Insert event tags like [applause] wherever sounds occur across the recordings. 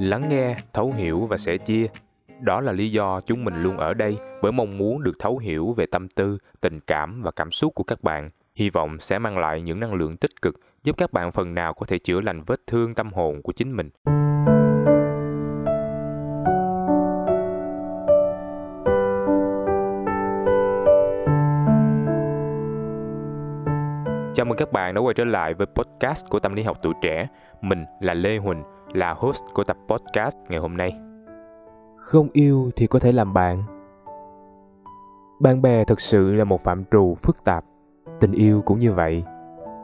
lắng nghe thấu hiểu và sẻ chia. Đó là lý do chúng mình luôn ở đây bởi mong muốn được thấu hiểu về tâm tư tình cảm và cảm xúc của các bạn. Hy vọng sẽ mang lại những năng lượng tích cực giúp các bạn phần nào có thể chữa lành vết thương tâm hồn của chính mình. Chào mừng các bạn đã quay trở lại với podcast của Tâm lý học tuổi trẻ. Mình là Lê Huỳnh, là host của tập podcast ngày hôm nay. Không yêu thì có thể làm bạn. Bạn bè thực sự là một phạm trù phức tạp. Tình yêu cũng như vậy.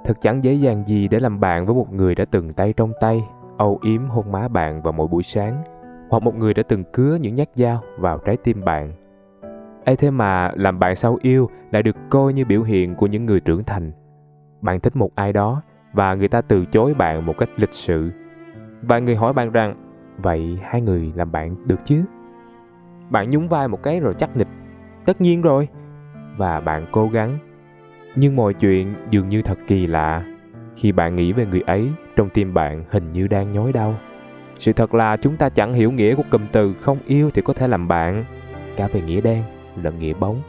Thật chẳng dễ dàng gì để làm bạn với một người đã từng tay trong tay, âu yếm hôn má bạn vào mỗi buổi sáng, hoặc một người đã từng cứa những nhát dao vào trái tim bạn. ấy thế mà làm bạn sau yêu lại được coi như biểu hiện của những người trưởng thành – bạn thích một ai đó và người ta từ chối bạn một cách lịch sự và người hỏi bạn rằng, vậy hai người làm bạn được chứ? Bạn nhún vai một cái rồi chắc nịch, tất nhiên rồi. Và bạn cố gắng. Nhưng mọi chuyện dường như thật kỳ lạ. Khi bạn nghĩ về người ấy, trong tim bạn hình như đang nhói đau. Sự thật là chúng ta chẳng hiểu nghĩa của cụm từ không yêu thì có thể làm bạn. Cả về nghĩa đen lẫn nghĩa bóng.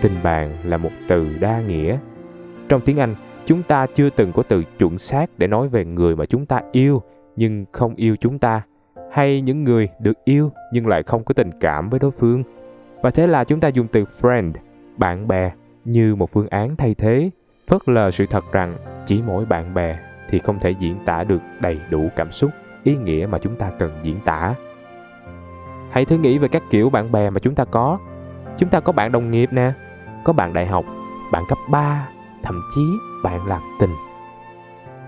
Tình bạn là một từ đa nghĩa. Trong tiếng anh, chúng ta chưa từng có từ chuẩn xác để nói về người mà chúng ta yêu, nhưng không yêu chúng ta. Hay những người được yêu nhưng lại không có tình cảm với đối phương. Và thế là chúng ta dùng từ friend, bạn bè, như một phương án thay thế, phớt lờ sự thật rằng chỉ mỗi bạn bè thì không thể diễn tả được đầy đủ cảm xúc, ý nghĩa mà chúng ta cần diễn tả. Hãy thử nghĩ về các kiểu bạn bè mà chúng ta có. Chúng ta có bạn đồng nghiệp nè có bạn đại học, bạn cấp 3, thậm chí bạn làm tình.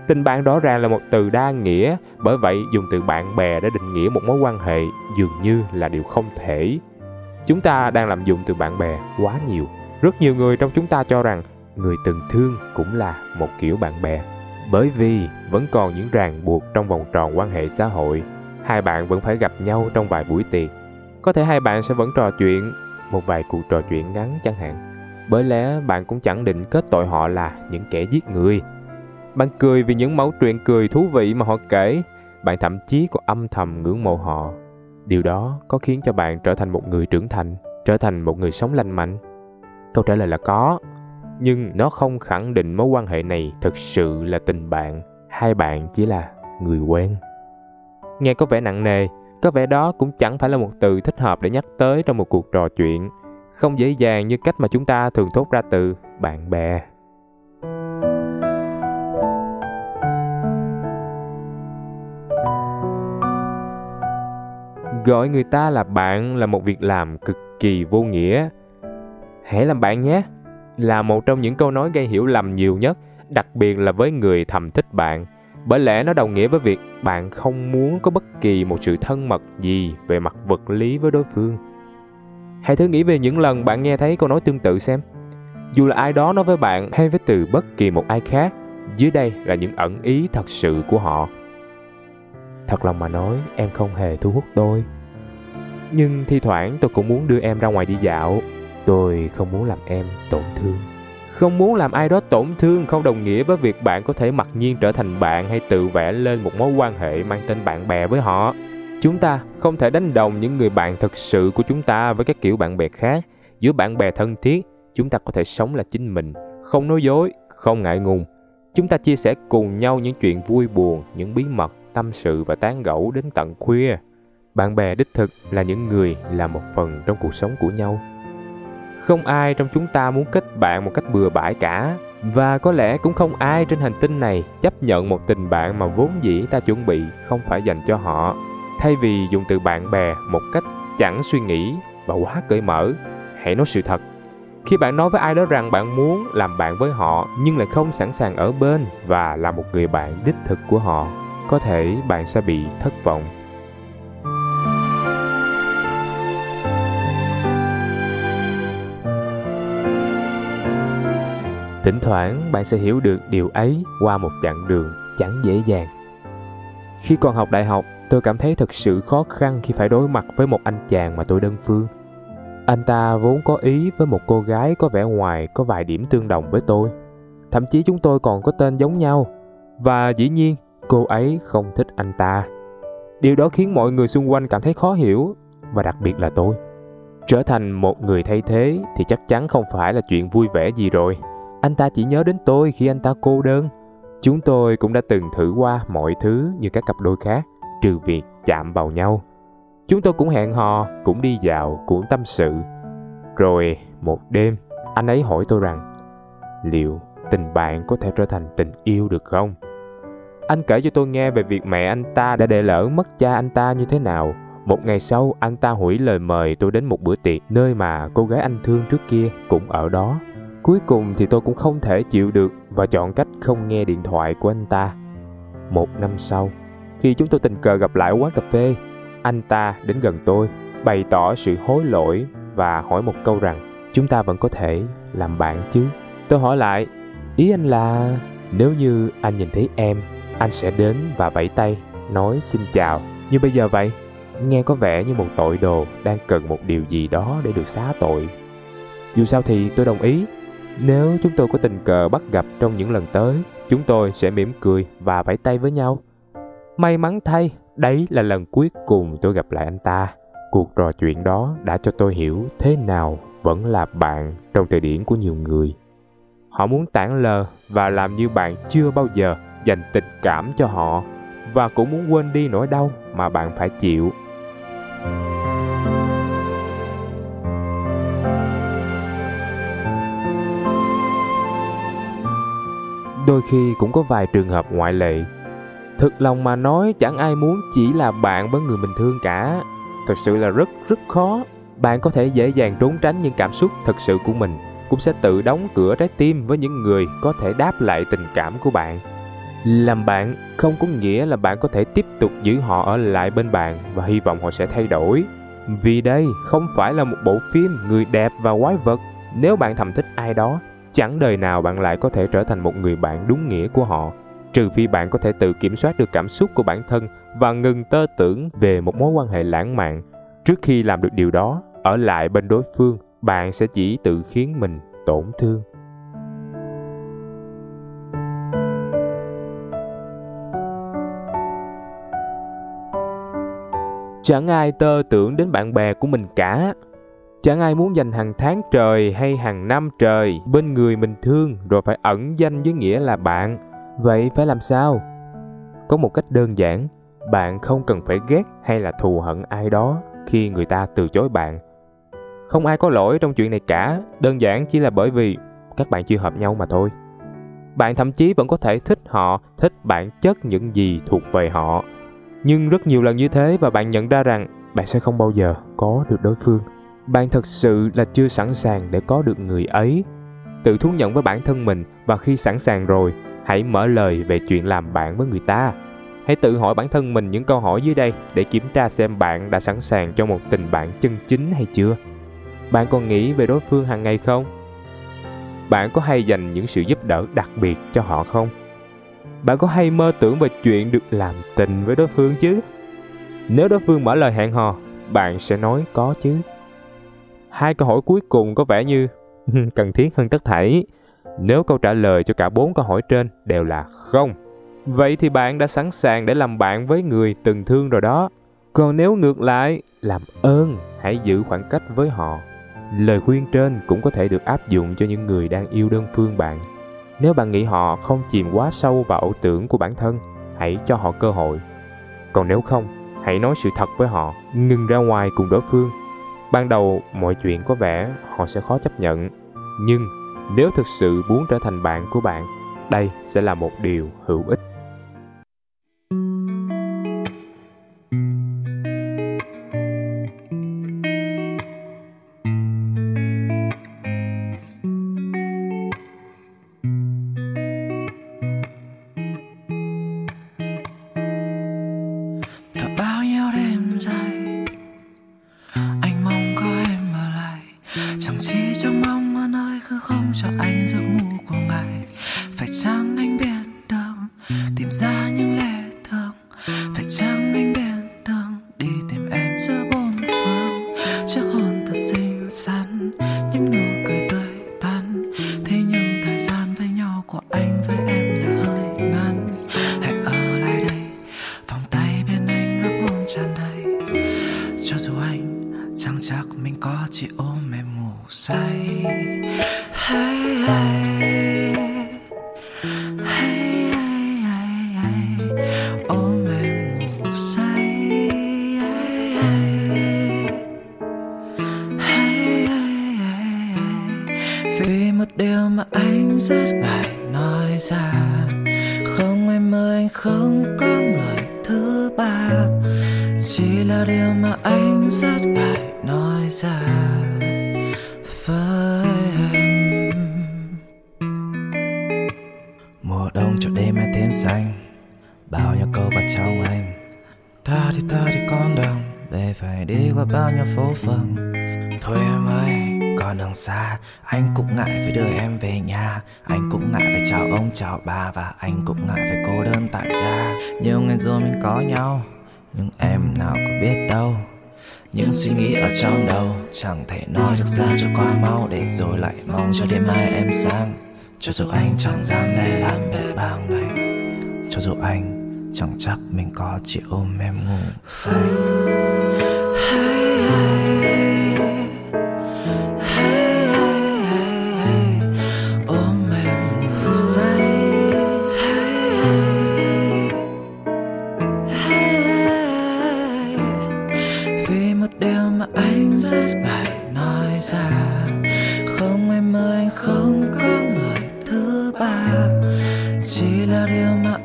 Tình bạn rõ ràng là một từ đa nghĩa, bởi vậy dùng từ bạn bè để định nghĩa một mối quan hệ dường như là điều không thể. Chúng ta đang làm dụng từ bạn bè quá nhiều. Rất nhiều người trong chúng ta cho rằng người từng thương cũng là một kiểu bạn bè. Bởi vì vẫn còn những ràng buộc trong vòng tròn quan hệ xã hội, hai bạn vẫn phải gặp nhau trong vài buổi tiệc. Có thể hai bạn sẽ vẫn trò chuyện, một vài cuộc trò chuyện ngắn chẳng hạn bởi lẽ bạn cũng chẳng định kết tội họ là những kẻ giết người. Bạn cười vì những mẫu truyện cười thú vị mà họ kể, bạn thậm chí còn âm thầm ngưỡng mộ họ. Điều đó có khiến cho bạn trở thành một người trưởng thành, trở thành một người sống lành mạnh? Câu trả lời là có, nhưng nó không khẳng định mối quan hệ này thực sự là tình bạn, hai bạn chỉ là người quen. Nghe có vẻ nặng nề, có vẻ đó cũng chẳng phải là một từ thích hợp để nhắc tới trong một cuộc trò chuyện không dễ dàng như cách mà chúng ta thường thốt ra từ bạn bè. Gọi người ta là bạn là một việc làm cực kỳ vô nghĩa. Hãy làm bạn nhé, là một trong những câu nói gây hiểu lầm nhiều nhất, đặc biệt là với người thầm thích bạn. Bởi lẽ nó đồng nghĩa với việc bạn không muốn có bất kỳ một sự thân mật gì về mặt vật lý với đối phương. Hãy thử nghĩ về những lần bạn nghe thấy câu nói tương tự xem. Dù là ai đó nói với bạn hay với từ bất kỳ một ai khác, dưới đây là những ẩn ý thật sự của họ. Thật lòng mà nói, em không hề thu hút tôi. Nhưng thi thoảng tôi cũng muốn đưa em ra ngoài đi dạo. Tôi không muốn làm em tổn thương. Không muốn làm ai đó tổn thương không đồng nghĩa với việc bạn có thể mặc nhiên trở thành bạn hay tự vẽ lên một mối quan hệ mang tên bạn bè với họ Chúng ta không thể đánh đồng những người bạn thực sự của chúng ta với các kiểu bạn bè khác. Giữa bạn bè thân thiết, chúng ta có thể sống là chính mình, không nói dối, không ngại ngùng. Chúng ta chia sẻ cùng nhau những chuyện vui buồn, những bí mật, tâm sự và tán gẫu đến tận khuya. Bạn bè đích thực là những người là một phần trong cuộc sống của nhau. Không ai trong chúng ta muốn kết bạn một cách bừa bãi cả, và có lẽ cũng không ai trên hành tinh này chấp nhận một tình bạn mà vốn dĩ ta chuẩn bị không phải dành cho họ thay vì dùng từ bạn bè một cách chẳng suy nghĩ và quá cởi mở, hãy nói sự thật. Khi bạn nói với ai đó rằng bạn muốn làm bạn với họ nhưng lại không sẵn sàng ở bên và là một người bạn đích thực của họ, có thể bạn sẽ bị thất vọng. Thỉnh thoảng, bạn sẽ hiểu được điều ấy qua một chặng đường chẳng dễ dàng. Khi còn học đại học tôi cảm thấy thật sự khó khăn khi phải đối mặt với một anh chàng mà tôi đơn phương Anh ta vốn có ý với một cô gái có vẻ ngoài có vài điểm tương đồng với tôi. Thậm chí chúng tôi còn có tên giống nhau. Và dĩ nhiên, cô ấy không thích anh ta. Điều đó khiến mọi người xung quanh cảm thấy khó hiểu, và đặc biệt là tôi. Trở thành một người thay thế thì chắc chắn không phải là chuyện vui vẻ gì rồi. Anh ta chỉ nhớ đến tôi khi anh ta cô đơn. Chúng tôi cũng đã từng thử qua mọi thứ như các cặp đôi khác, trừ việc chạm vào nhau. Chúng tôi cũng hẹn hò, cũng đi dạo, cũng tâm sự. Rồi một đêm, anh ấy hỏi tôi rằng liệu tình bạn có thể trở thành tình yêu được không? Anh kể cho tôi nghe về việc mẹ anh ta đã để lỡ mất cha anh ta như thế nào. Một ngày sau, anh ta hủy lời mời tôi đến một bữa tiệc nơi mà cô gái anh thương trước kia cũng ở đó. Cuối cùng thì tôi cũng không thể chịu được và chọn cách không nghe điện thoại của anh ta. Một năm sau, khi chúng tôi tình cờ gặp lại ở quán cà phê, anh ta đến gần tôi, bày tỏ sự hối lỗi và hỏi một câu rằng chúng ta vẫn có thể làm bạn chứ. Tôi hỏi lại, ý anh là nếu như anh nhìn thấy em, anh sẽ đến và vẫy tay, nói xin chào như bây giờ vậy. Nghe có vẻ như một tội đồ đang cần một điều gì đó để được xá tội. Dù sao thì tôi đồng ý, nếu chúng tôi có tình cờ bắt gặp trong những lần tới, chúng tôi sẽ mỉm cười và vẫy tay với nhau. May mắn thay, đấy là lần cuối cùng tôi gặp lại anh ta. Cuộc trò chuyện đó đã cho tôi hiểu thế nào vẫn là bạn trong thời điểm của nhiều người. Họ muốn tản lờ và làm như bạn chưa bao giờ dành tình cảm cho họ và cũng muốn quên đi nỗi đau mà bạn phải chịu. Đôi khi cũng có vài trường hợp ngoại lệ Thực lòng mà nói chẳng ai muốn chỉ là bạn với người mình thương cả. Thật sự là rất rất khó. Bạn có thể dễ dàng trốn tránh những cảm xúc thật sự của mình, cũng sẽ tự đóng cửa trái tim với những người có thể đáp lại tình cảm của bạn. Làm bạn không có nghĩa là bạn có thể tiếp tục giữ họ ở lại bên bạn và hy vọng họ sẽ thay đổi. Vì đây không phải là một bộ phim người đẹp và quái vật. Nếu bạn thầm thích ai đó, chẳng đời nào bạn lại có thể trở thành một người bạn đúng nghĩa của họ trừ phi bạn có thể tự kiểm soát được cảm xúc của bản thân và ngừng tơ tưởng về một mối quan hệ lãng mạn. Trước khi làm được điều đó, ở lại bên đối phương, bạn sẽ chỉ tự khiến mình tổn thương. Chẳng ai tơ tưởng đến bạn bè của mình cả. Chẳng ai muốn dành hàng tháng trời hay hàng năm trời bên người mình thương rồi phải ẩn danh với nghĩa là bạn vậy phải làm sao? Có một cách đơn giản, bạn không cần phải ghét hay là thù hận ai đó khi người ta từ chối bạn. Không ai có lỗi trong chuyện này cả, đơn giản chỉ là bởi vì các bạn chưa hợp nhau mà thôi. Bạn thậm chí vẫn có thể thích họ, thích bản chất những gì thuộc về họ. Nhưng rất nhiều lần như thế và bạn nhận ra rằng bạn sẽ không bao giờ có được đối phương. Bạn thật sự là chưa sẵn sàng để có được người ấy. Tự thú nhận với bản thân mình và khi sẵn sàng rồi hãy mở lời về chuyện làm bạn với người ta. Hãy tự hỏi bản thân mình những câu hỏi dưới đây để kiểm tra xem bạn đã sẵn sàng cho một tình bạn chân chính hay chưa. Bạn còn nghĩ về đối phương hàng ngày không? Bạn có hay dành những sự giúp đỡ đặc biệt cho họ không? Bạn có hay mơ tưởng về chuyện được làm tình với đối phương chứ? Nếu đối phương mở lời hẹn hò, bạn sẽ nói có chứ. Hai câu hỏi cuối cùng có vẻ như [laughs] cần thiết hơn tất thảy nếu câu trả lời cho cả bốn câu hỏi trên đều là không, vậy thì bạn đã sẵn sàng để làm bạn với người từng thương rồi đó. Còn nếu ngược lại, làm ơn hãy giữ khoảng cách với họ. Lời khuyên trên cũng có thể được áp dụng cho những người đang yêu đơn phương bạn. Nếu bạn nghĩ họ không chìm quá sâu vào ảo tưởng của bản thân, hãy cho họ cơ hội. Còn nếu không, hãy nói sự thật với họ, ngừng ra ngoài cùng đối phương. Ban đầu mọi chuyện có vẻ họ sẽ khó chấp nhận, nhưng nếu thực sự muốn trở thành bạn của bạn, đây sẽ là một điều hữu ích. Chỉ trong mong say hey, hey, hey, hey, vì một điều mà anh rất ngại nói ra không em ơi anh không có người thứ ba chỉ là điều mà anh rất ngại nói ra với em. Mùa đông cho đêm mai thêm xanh, bao nhiêu câu bắt trong anh. Ta thì ta đi con đường về phải đi qua bao nhiêu phố phường. Thôi em ơi còn đường xa, anh cũng ngại phải đưa em về nhà. Anh cũng ngại phải chào ông, chào bà và anh cũng ngại phải cô đơn tại gia. Nhiều ngày rồi mình có nhau, nhưng em nào có biết đâu những suy nghĩ ở trong đầu chẳng thể nói được ra cho qua mau để rồi lại mong cho đêm mai em sang cho dù anh chẳng dám để làm bể bàng này. Cho dù anh chẳng chắc mình có chỉ ôm em ngủ say.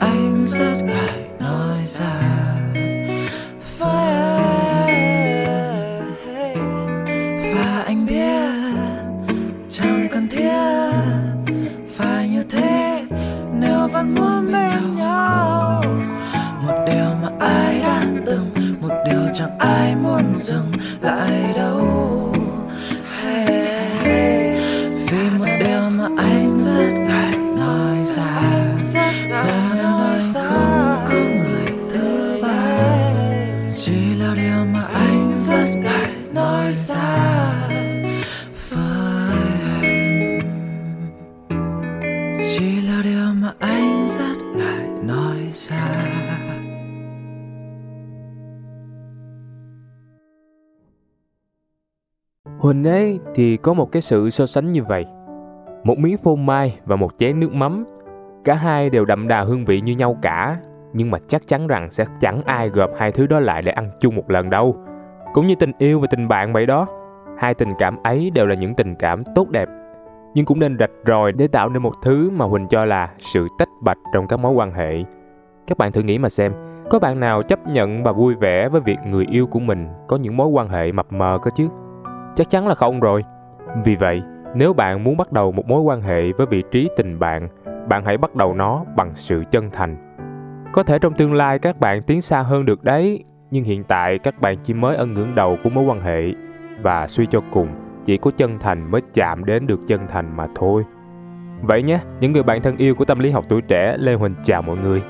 Anh rất ngại nói ra. Với và anh biết chẳng cần thiết phải như thế. Nếu vẫn muốn bên nhau, một điều mà ai đã từng, một điều chẳng ai muốn dừng lại đâu. Huỳnh ấy thì có một cái sự so sánh như vậy. Một miếng phô mai và một chén nước mắm. Cả hai đều đậm đà hương vị như nhau cả, nhưng mà chắc chắn rằng sẽ chẳng ai gộp hai thứ đó lại để ăn chung một lần đâu. Cũng như tình yêu và tình bạn vậy đó. Hai tình cảm ấy đều là những tình cảm tốt đẹp, nhưng cũng nên rạch ròi để tạo nên một thứ mà Huỳnh cho là sự tách bạch trong các mối quan hệ. Các bạn thử nghĩ mà xem, có bạn nào chấp nhận và vui vẻ với việc người yêu của mình có những mối quan hệ mập mờ cơ chứ? Chắc chắn là không rồi. Vì vậy, nếu bạn muốn bắt đầu một mối quan hệ với vị trí tình bạn, bạn hãy bắt đầu nó bằng sự chân thành. Có thể trong tương lai các bạn tiến xa hơn được đấy, nhưng hiện tại các bạn chỉ mới ở ngưỡng đầu của mối quan hệ và suy cho cùng, chỉ có chân thành mới chạm đến được chân thành mà thôi. Vậy nhé, những người bạn thân yêu của tâm lý học tuổi trẻ, Lê Huỳnh chào mọi người.